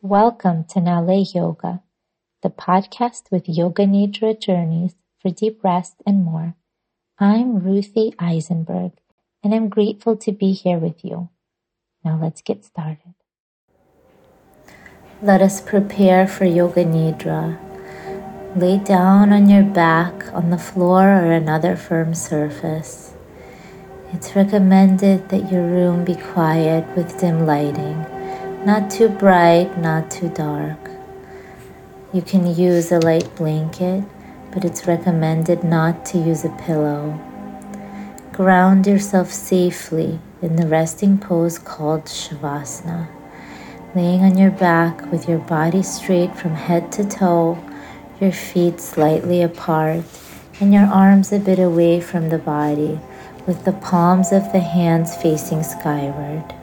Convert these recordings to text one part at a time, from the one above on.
Welcome to Na'aleh Yoga, the podcast with Yoga Nidra journeys for deep rest and more. I'm Ruthie Ayzenberg, and I'm grateful to be here with you. Now let's get started. Let us prepare for Yoga Nidra. Lay down on your back on the floor or another firm surface. It's recommended that your room be quiet with dim lighting not too bright, not too dark. You can use a light blanket, but it's recommended not to use a pillow. Ground yourself safely in the resting pose called Shavasana. Laying on your back with your body straight from head to toe, your feet slightly apart, and your arms a bit away from the body, with the palms of the hands facing skyward.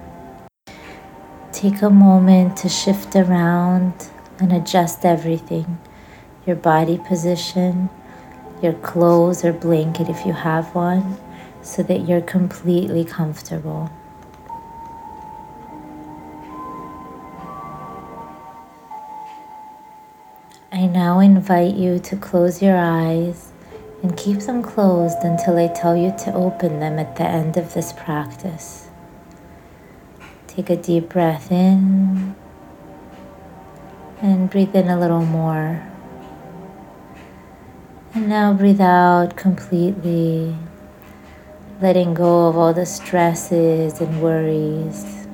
Take a moment to shift around and adjust everything your body position, your clothes or blanket if you have one, so that you're completely comfortable. I now invite you to close your eyes and keep them closed until I tell you to open them at the end of this practice. Take a deep breath in and breathe in a little more. And now breathe out completely, letting go of all the stresses and worries.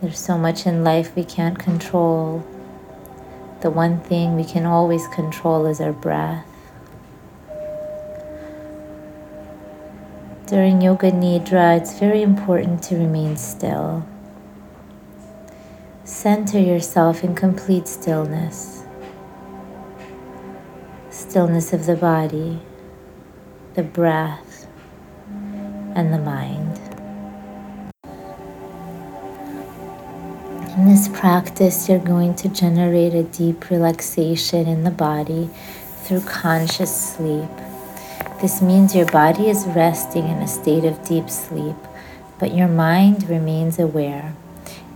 There's so much in life we can't control. The one thing we can always control is our breath. During Yoga Nidra, it's very important to remain still. Center yourself in complete stillness. Stillness of the body, the breath, and the mind. In this practice, you're going to generate a deep relaxation in the body through conscious sleep. This means your body is resting in a state of deep sleep, but your mind remains aware.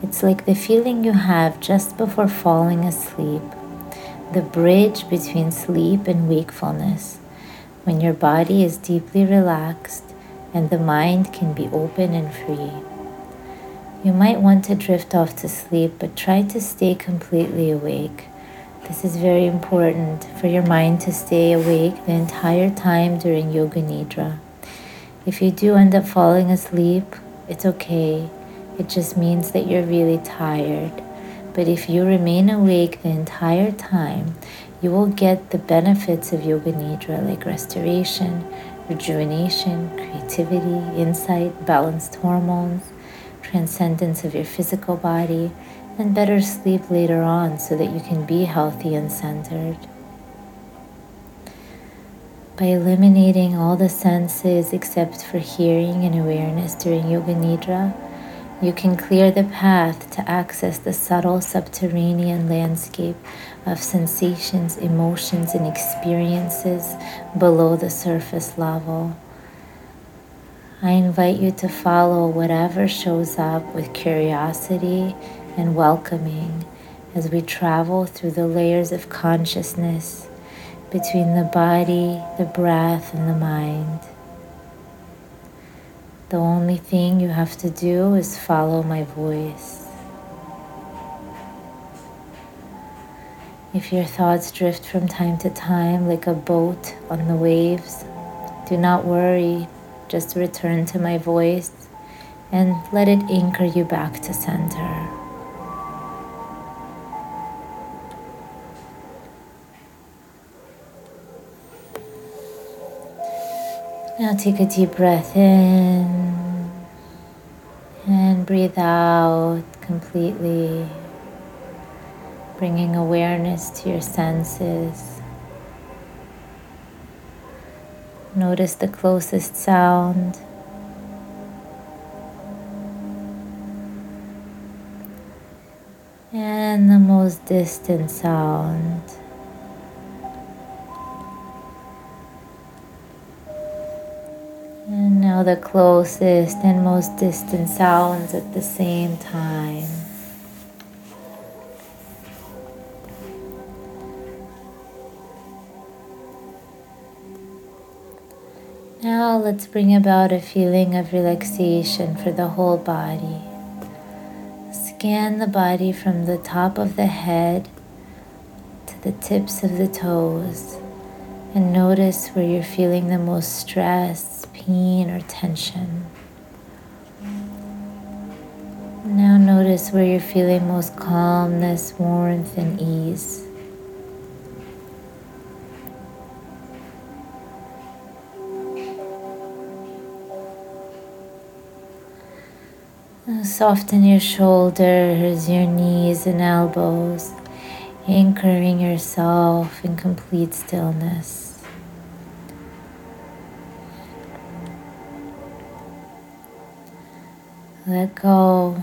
It's like the feeling you have just before falling asleep, the bridge between sleep and wakefulness, when your body is deeply relaxed and the mind can be open and free. You might want to drift off to sleep, but try to stay completely awake. This is very important for your mind to stay awake the entire time during Yoga Nidra. If you do end up falling asleep, it's okay. It just means that you're really tired. But if you remain awake the entire time, you will get the benefits of Yoga Nidra like restoration, rejuvenation, creativity, insight, balanced hormones, transcendence of your physical body and better sleep later on so that you can be healthy and centered. By eliminating all the senses except for hearing and awareness during Yoga Nidra, you can clear the path to access the subtle subterranean landscape of sensations, emotions, and experiences below the surface level. I invite you to follow whatever shows up with curiosity and welcoming as we travel through the layers of consciousness between the body, the breath, and the mind. The only thing you have to do is follow my voice. If your thoughts drift from time to time like a boat on the waves, do not worry, just return to my voice and let it anchor you back to center. Now take a deep breath in and breathe out completely, bringing awareness to your senses. Notice the closest sound. And the most distant sound. The closest and most distant sounds at the same time. Now let's bring about a feeling of relaxation for the whole body. Scan the body from the top of the head to the tips of the toes and notice where you're feeling the most stress pain, or tension. Now notice where you're feeling most calmness, warmth, and ease. Soften your shoulders, your knees and elbows, anchoring yourself in complete stillness. Let go.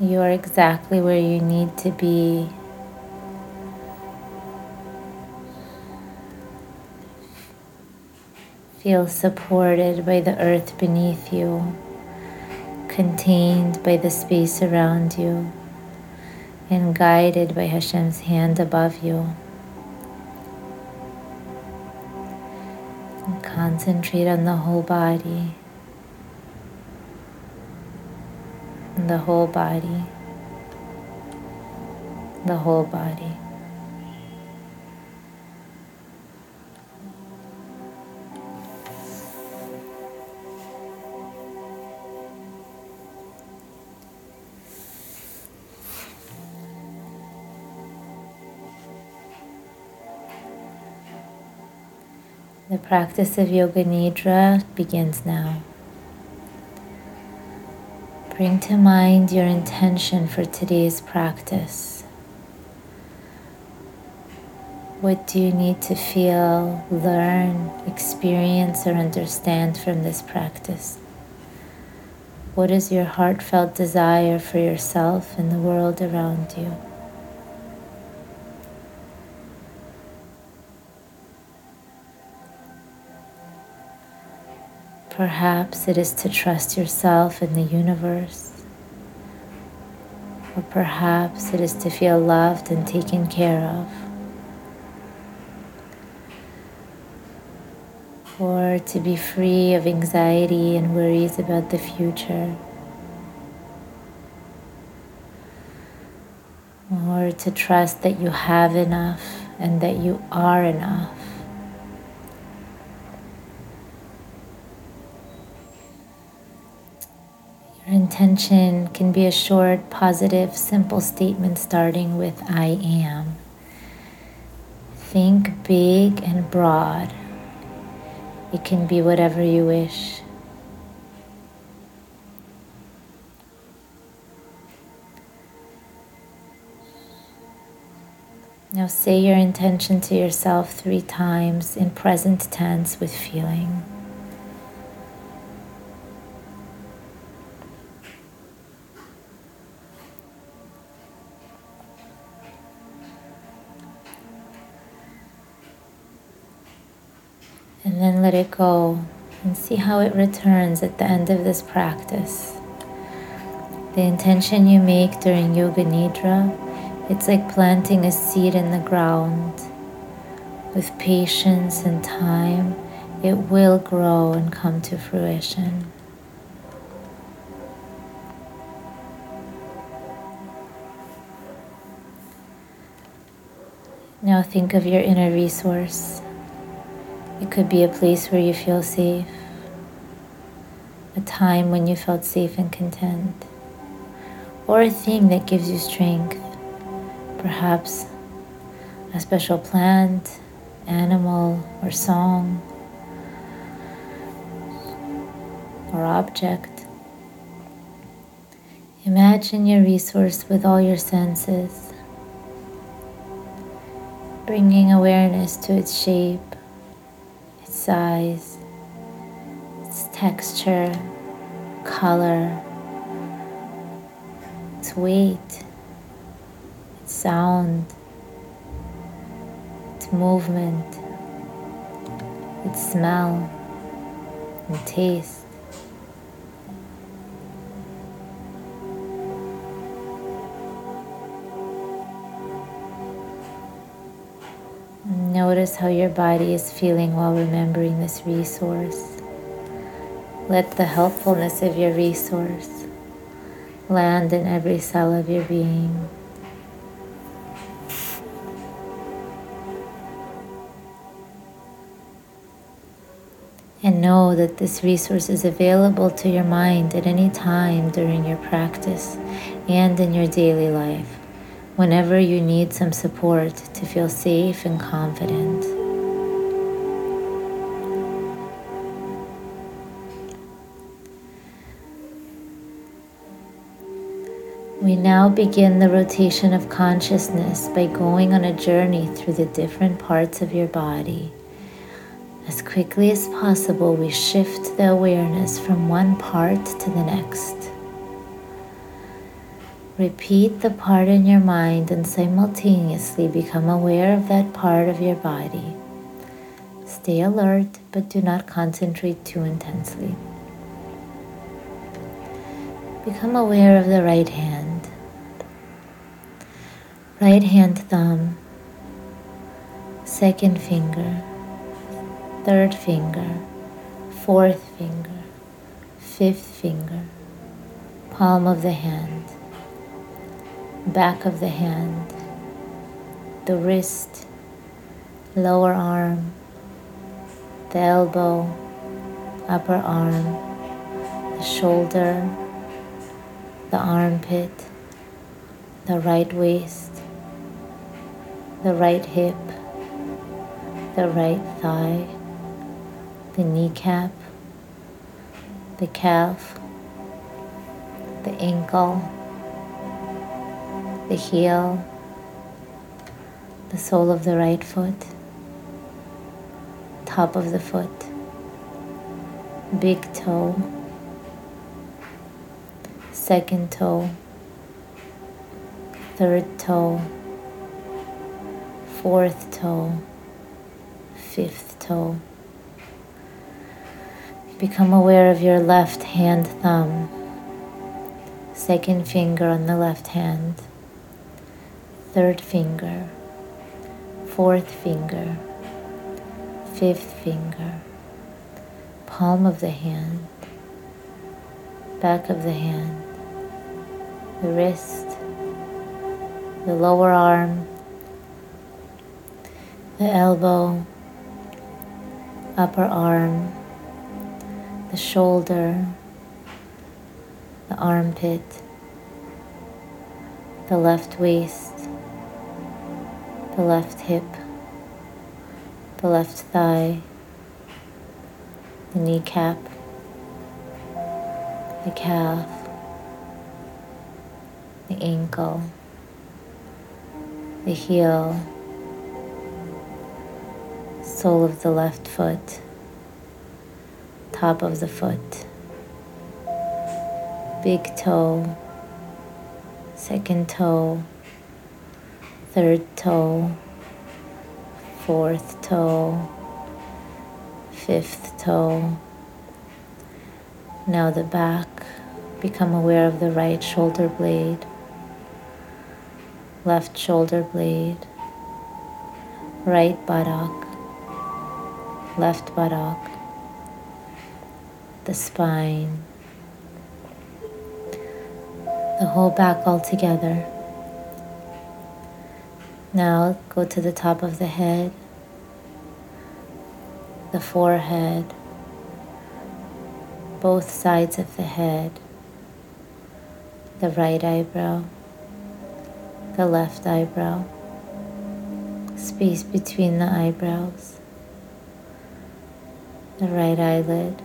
You are exactly where you need to be. Feel supported by the earth beneath you contained by the space around you and guided by Hashem's hand above you. And concentrate on the whole body. The whole body. The whole body. The practice of Yoga Nidra begins now. Bring to mind your intention for today's practice. What do you need to feel, learn, experience, or understand from this practice? What is your heartfelt desire for yourself and the world around you? Perhaps it is to trust yourself and the universe. Or perhaps it is to feel loved and taken care of. Or to be free of anxiety and worries about the future. Or to trust that you have enough and that you are enough. Intention can be a short, positive, simple statement starting with I am. Think big and broad. It can be whatever you wish. Now say your intention to yourself three times in present tense with feeling. And then let it go and see how it returns at the end of this practice. The intention you make during Yoga Nidra, it's like planting a seed in the ground. With patience and time, it will grow and come to fruition. Now think of your inner resource. It could be a place where you feel safe, a time when you felt safe and content, or a thing that gives you strength, perhaps a special plant, animal, or song, or object. Imagine your resource with all your senses, bringing awareness to its shape size, its texture, color, its weight, its sound, its movement, its smell and taste. Notice how your body is feeling while remembering this resource. Let the helpfulness of your resource land in every cell of your being. And know that this resource is available to your mind at any time during your practice and in your daily life, whenever you need some support to feel safe and confident. We now begin the rotation of consciousness by going on a journey through the different parts of your body. As quickly as possible, we shift the awareness from one part to the next. Repeat the part in your mind and simultaneously become aware of that part of your body. Stay alert, but do not concentrate too intensely. Become aware of the right hand. Right hand thumb, second finger third finger, fourth finger, fifth finger, palm of the hand, back of the hand, the wrist, lower arm, the elbow, upper arm, the shoulder, the armpit, the right waist, the right hip, the right thigh, the kneecap, the calf, the ankle, the heel, the sole of the right foot, top of the foot, big toe, second toe, third toe, fourth toe, fifth toe. Become aware of your left hand thumb, second finger on the left hand, third finger, fourth finger, fifth finger, palm of the hand, back of the hand, the wrist, the lower arm, the elbow, upper arm the shoulder, the armpit, the left waist, the left hip, the left thigh, the kneecap, the calf, the ankle, the heel, sole of the left foot top of the foot, big toe, second toe, third toe, fourth toe, fifth toe. Now the back, become aware of the right shoulder blade, left shoulder blade, right buttock, left buttock, the spine, the whole back all together. Now go to the top of the head, the forehead, both sides of the head, the right eyebrow, the left eyebrow, space between the eyebrows, the right eyelid,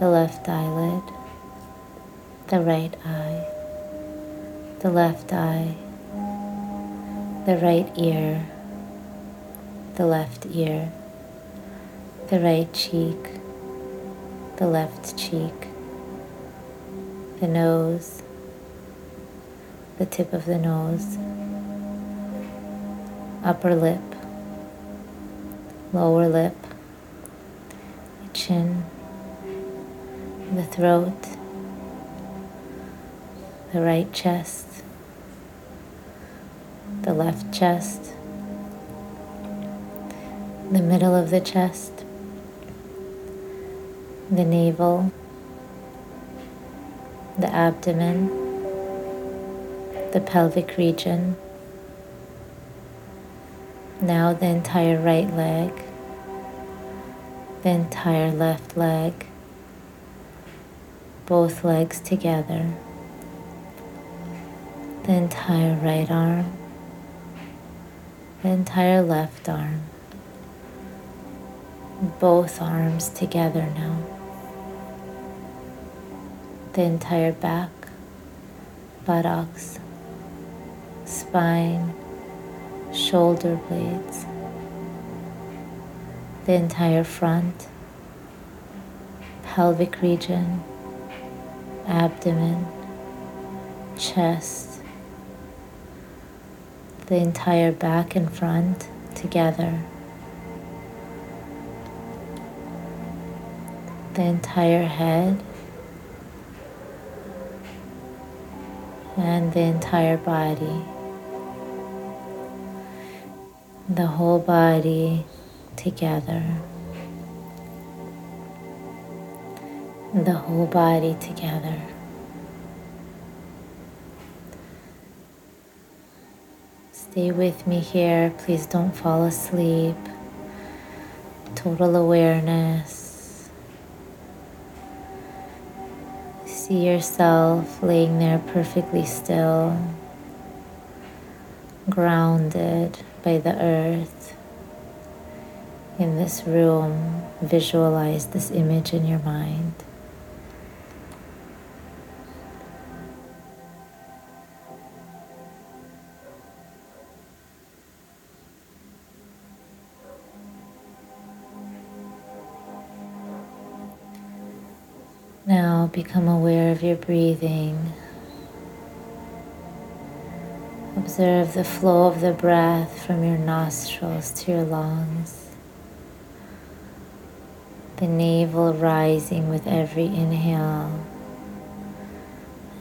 the left eyelid, the right eye, the left eye, the right ear, the left ear, the right cheek, the left cheek, the nose, the tip of the nose, upper lip, lower lip, the chin, the throat, the right chest, the left chest, the middle of the chest, the navel, the abdomen, the pelvic region. Now the entire right leg, the entire left leg, both legs together, the entire right arm, the entire left arm, both arms together now, the entire back, buttocks, spine, shoulder blades, the entire front, pelvic region, abdomen, chest, the entire back and front together. The entire head and the entire body. The whole body together. The whole body together. Stay with me here. Please don't fall asleep. Total awareness. See yourself laying there perfectly still, grounded by the earth. In this room, visualize this image in your mind. Become aware of your breathing. Observe the flow of the breath from your nostrils to your lungs. The navel rising with every inhale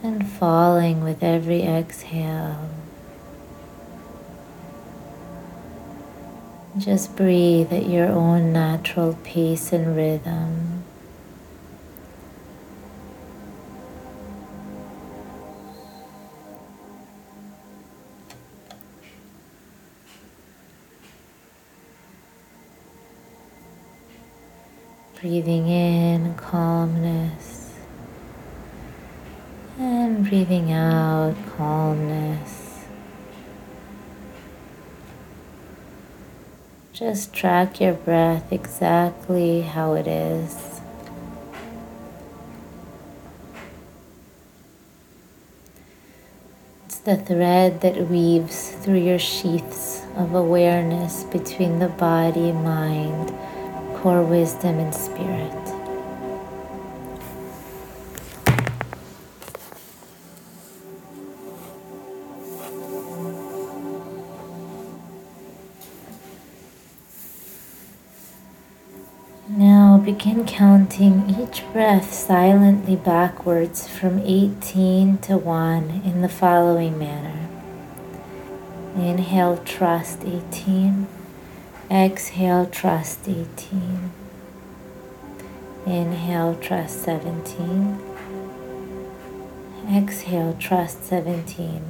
and falling with every exhale. Just breathe at your own natural pace and rhythm. Breathing in calmness and breathing out calmness. Just track your breath exactly how it is. It's the thread that weaves through your sheaths of awareness between the body, mind, core wisdom and spirit. Now begin counting each breath silently backwards from 18 to 1 in the following manner. Inhale, trust 18. Exhale, trust 18. Inhale, trust 17. Exhale, trust 17.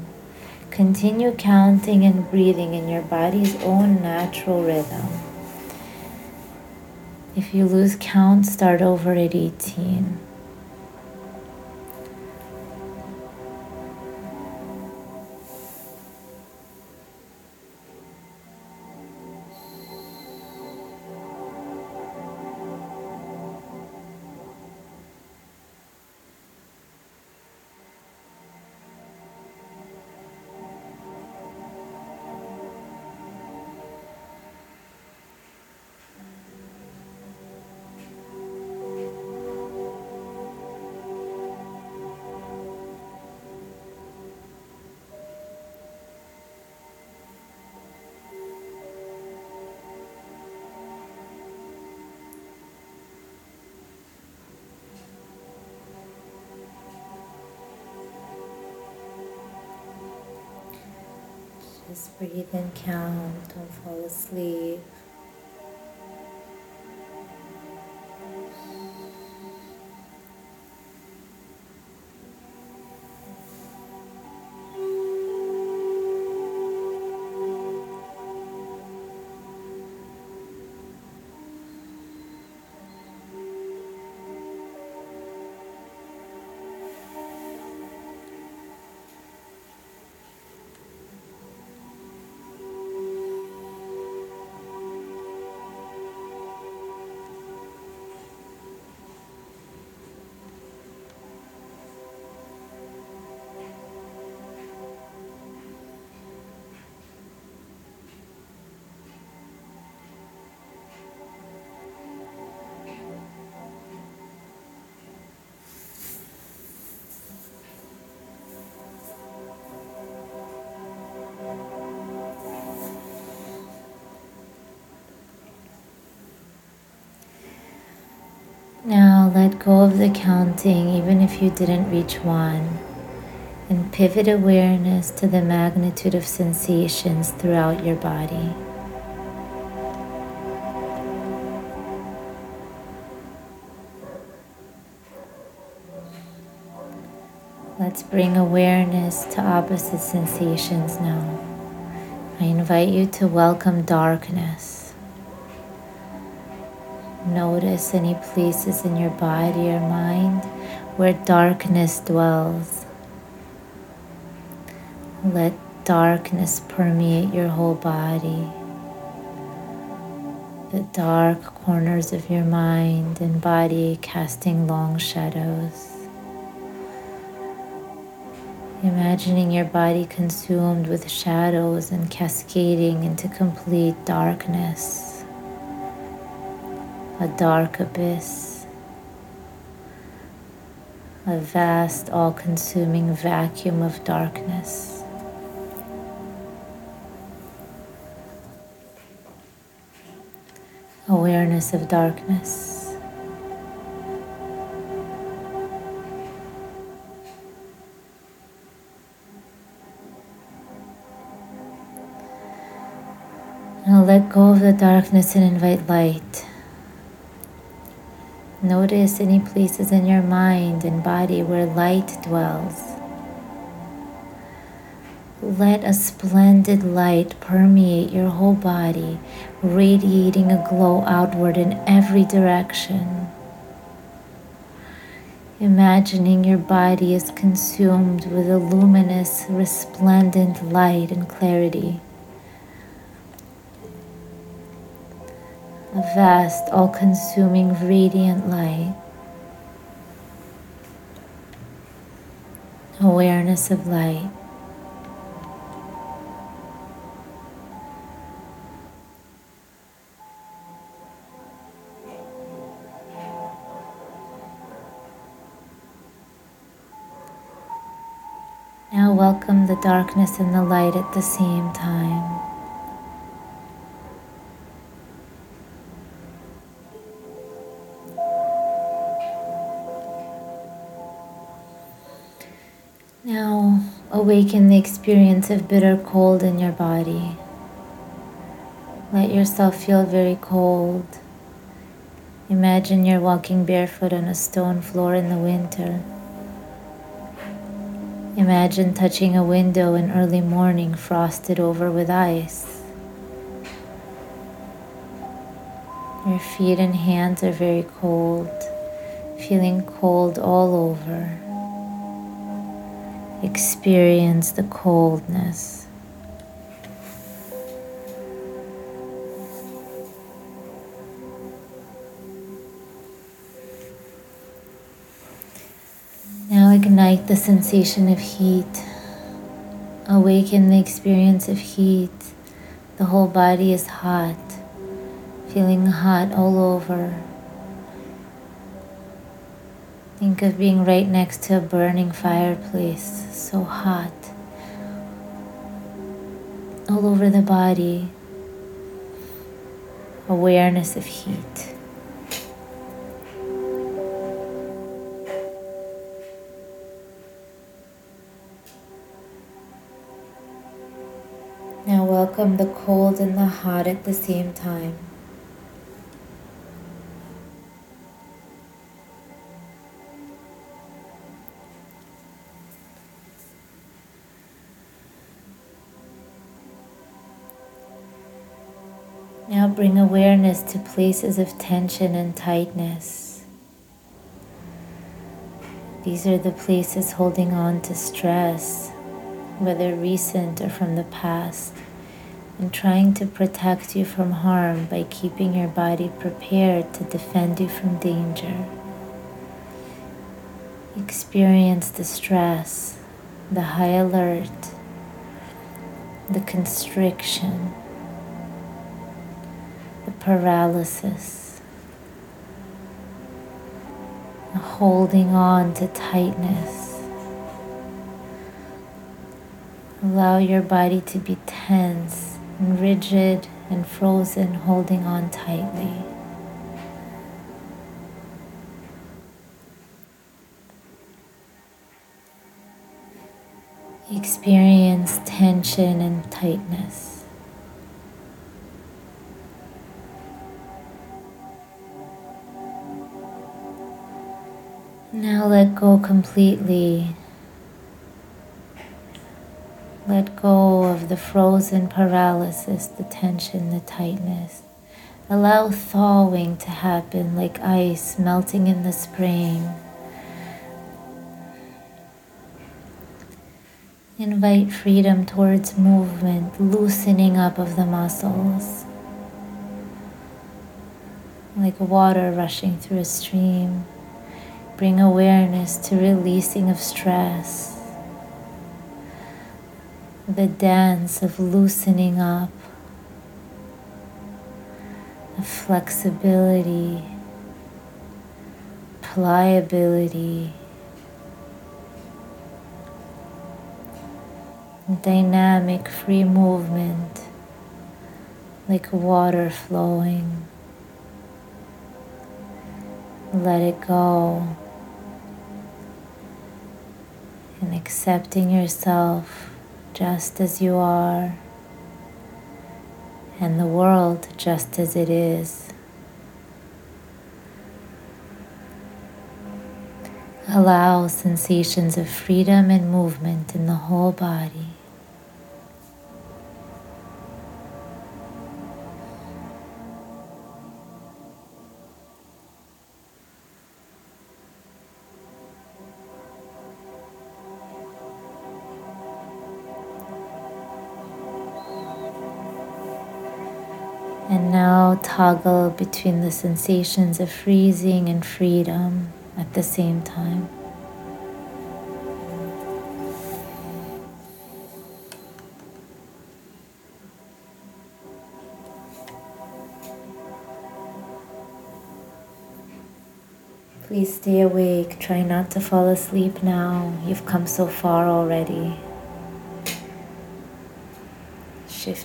Continue counting and breathing in your body's own natural rhythm. If you lose count, start over at 18. Breathe and count, don't fall asleep. Let go of the counting, even if you didn't reach one, and pivot awareness to the magnitude of sensations throughout your body. Let's bring awareness to opposite sensations now. I invite you to welcome darkness. Notice any places in your body or mind where darkness dwells. Let darkness permeate your whole body. The dark corners of your mind and body casting long shadows. Imagining your body consumed with shadows and cascading into complete darkness, a dark abyss, a vast, all consuming vacuum of darkness. Awareness of darkness. Let go of the darkness and invite light. Notice any places in your mind and body where light dwells. Let a splendid light permeate your whole body, radiating a glow outward in every direction. Imagining your body is consumed with a luminous, resplendent light and clarity. A vast, all consuming, radiant light. Awareness of light. Now welcome the darkness and the light at the same time. Awaken the experience of bitter cold in your body. Let yourself feel very cold. Imagine you're walking barefoot on a stone floor in the winter. Imagine touching a window in early morning frosted over with ice. Your feet and hands are very cold, feeling cold all over experience the coldness. Now ignite the sensation of heat. Awaken the experience of heat. The whole body is hot, feeling hot all over. Think of being right next to a burning fireplace, so hot. All over the body, awareness of heat. Now welcome the cold and the hot at the same time. Now bring awareness to places of tension and tightness. These are the places holding on to stress, whether recent or from the past, and trying to protect you from harm by keeping your body prepared to defend you from danger. Experience the stress, the high alert, the constriction paralysis, holding on to tightness. Allow your body to be tense and rigid and frozen, holding on tightly. Experience tension and tightness. Now let go completely. Let go of the frozen paralysis, the tension, the tightness. Allow thawing to happen like ice melting in the spring. Invite freedom towards movement, loosening up of the muscles, like water rushing through a stream. Bring awareness to releasing of stress, the dance of loosening up, of flexibility, pliability. dynamic free movement like water flowing. Let it go. And accepting yourself just as you are and the world just as it is. Allow sensations of freedom and movement in the whole body. Toggle between the sensations of freezing and freedom at the same time. Please stay awake. Try not to fall asleep now. You've come so far already.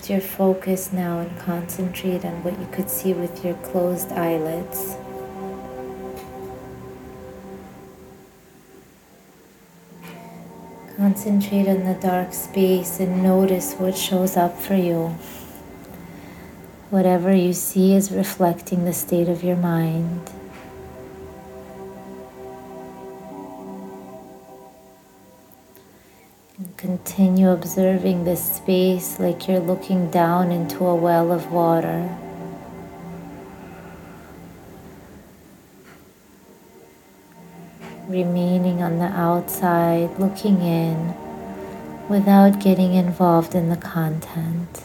Your focus now and concentrate on what you could see with your closed eyelids. Concentrate on the dark space and notice what shows up for you. Whatever you see is reflecting the state of your mind. Continue observing this space like you're looking down into a well of water. remaining on the outside, looking in without getting involved in the content.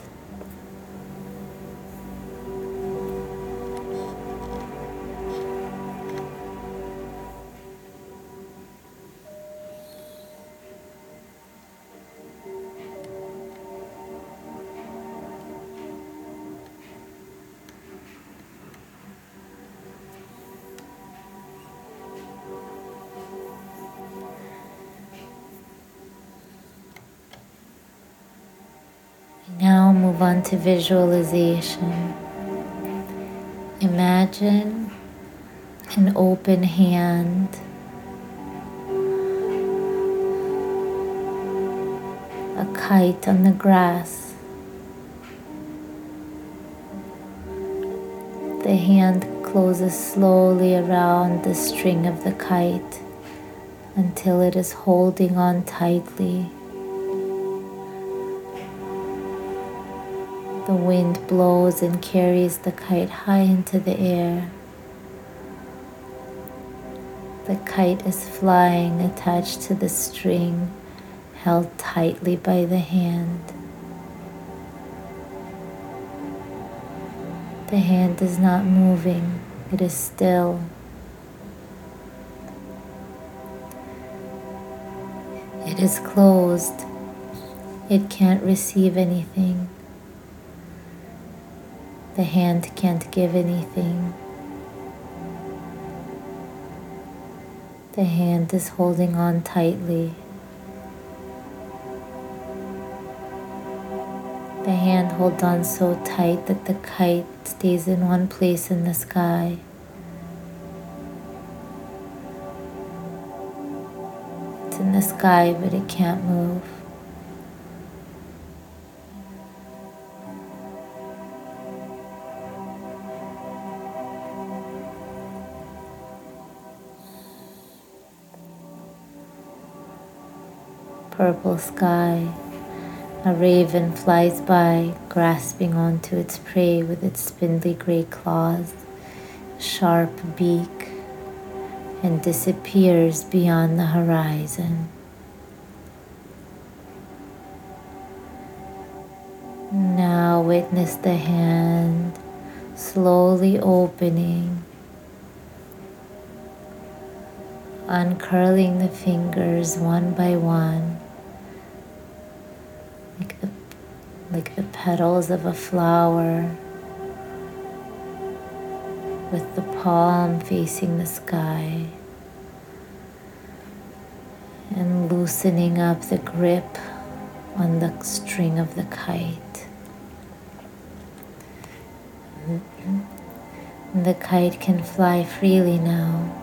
Move on to visualization. Imagine an open hand. A kite on the grass. The hand closes slowly around the string of the kite until it is holding on tightly. Wind blows and carries the kite high into the air. The kite is flying attached to the string, held tightly by the hand. The hand is not moving, it is still. It is closed, it can't receive anything. The hand can't give anything. The hand is holding on tightly. The hand holds on so tight that the kite stays in one place in the sky. It's in the sky, but it can't move. Purple sky. A raven flies by, grasping onto its prey with its spindly gray claws, sharp beak, and disappears beyond the horizon. Now witness the hand slowly opening, uncurling the fingers one by one, like the petals of a flower, with the palm facing the sky, and loosening up the grip on the string of the kite. The kite can fly freely now.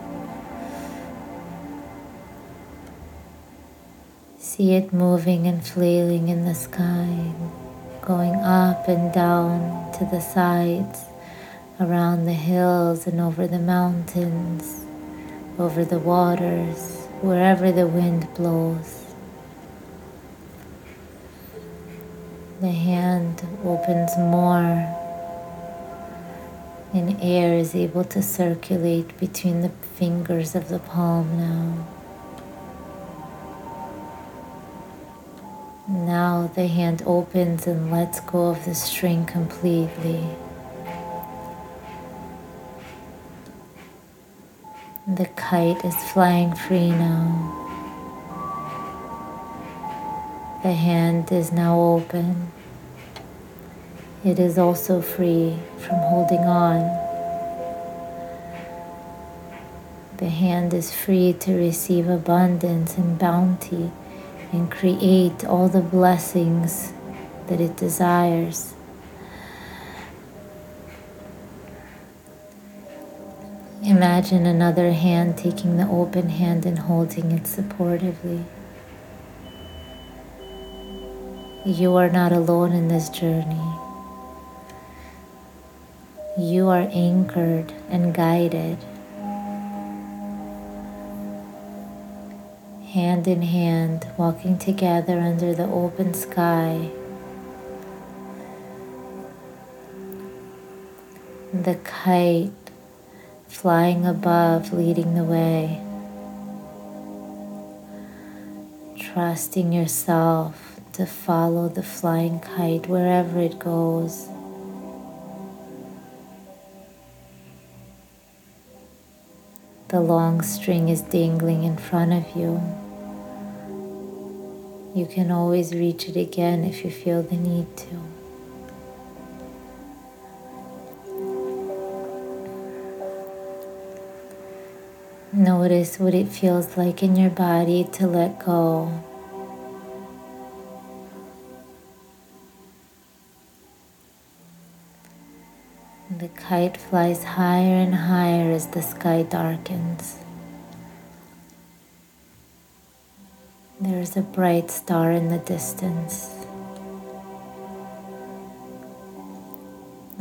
See it moving and flailing in the sky, going up and down to the sides, around the hills and over the mountains, over the waters, wherever the wind blows. The hand opens more and air is able to circulate between the fingers of the palm now. Now the hand opens and lets go of the string completely. The kite is flying free now. The hand is now open. It is also free from holding on. The hand is free to receive abundance and bounty and create all the blessings that it desires. Imagine another hand taking the open hand and holding it supportively. You are not alone in this journey you are anchored and guided. Hand in hand, walking together under the open sky. The kite flying above, leading the way. Trusting yourself to follow the flying kite wherever it goes. The long string is dangling in front of you. You can always reach it again if you feel the need to. Notice what it feels like in your body to let go. The kite flies higher and higher as the sky darkens. A bright star in the distance.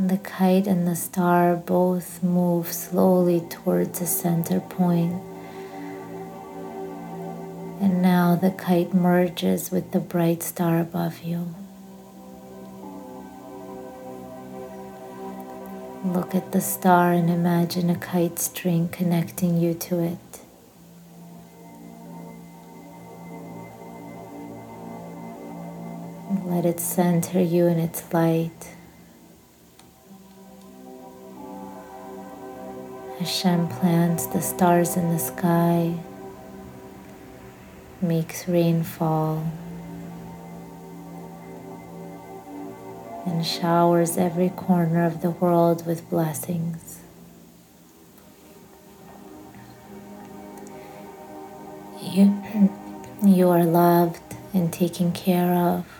the kite and the star both move slowly towards the center point. And now the kite merges with the bright star above you. Look at the star and imagine a kite string connecting you to it. Let it center you in its light. Hashem plants the stars in the sky, makes rain fall. and showers every corner of the world with blessings. You, you are loved and taken care of.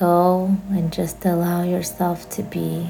Go and just allow yourself to be.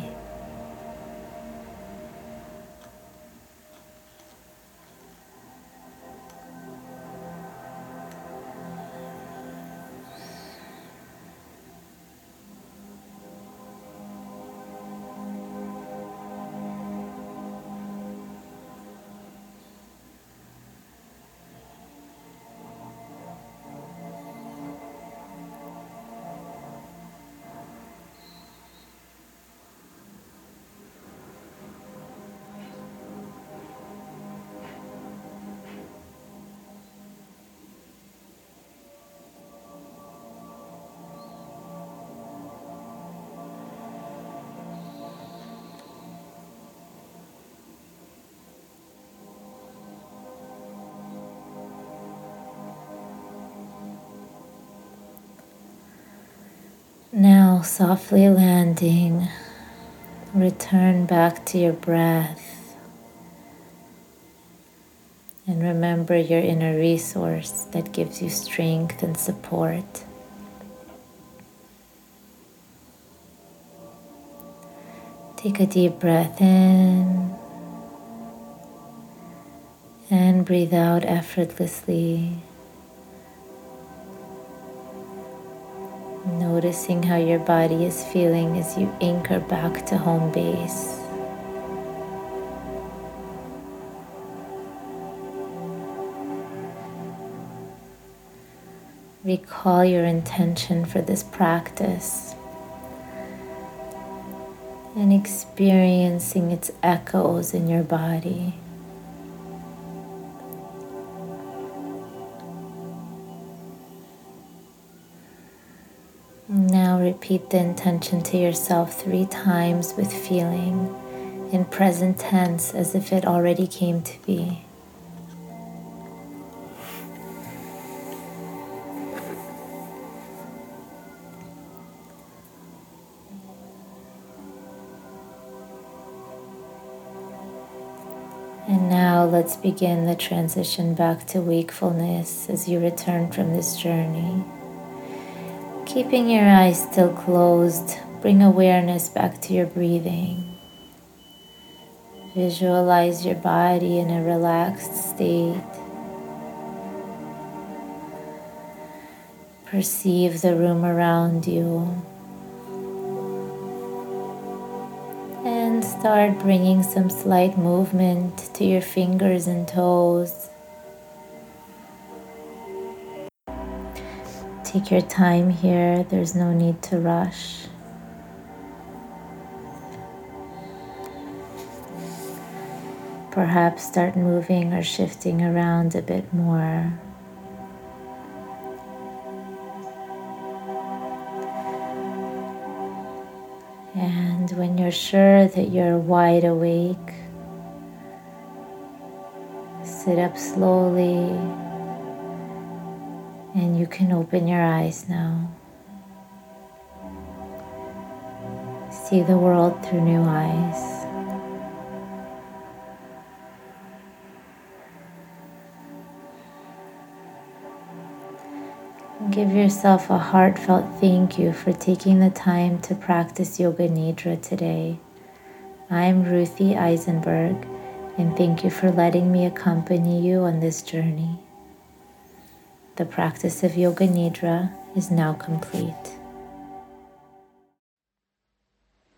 Softly landing, return back to your breath. And remember your inner resource that gives you strength and support. Take a deep breath in and breathe out effortlessly. Noticing how your body is feeling as you anchor back to home base. Recall your intention for this practice and experiencing its echoes in your body. Repeat the intention to yourself three times with feeling in present tense as if it already came to be. And now let's begin the transition back to wakefulness as you return from this journey. Keeping your eyes still closed, bring awareness back to your breathing. Visualize your body in a relaxed state. Perceive the room around you. And start bringing some slight movement to your fingers and toes. Take your time here, there's no need to rush. Perhaps start moving or shifting around a bit more. And when you're sure that you're wide awake, sit up slowly and you can open your eyes now. See the world through new eyes. Give yourself a heartfelt thank you for taking the time to practice Yoga Nidra today. I'm Ruthie Ayzenberg, and thank you for letting me accompany you on this journey. The practice of Yoga Nidra is now complete.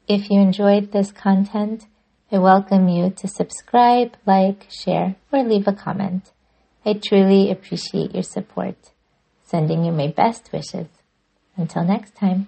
If you enjoyed this content, I welcome you to subscribe, like, share, or leave a comment. I truly appreciate your support. Sending you my best wishes. Until next time.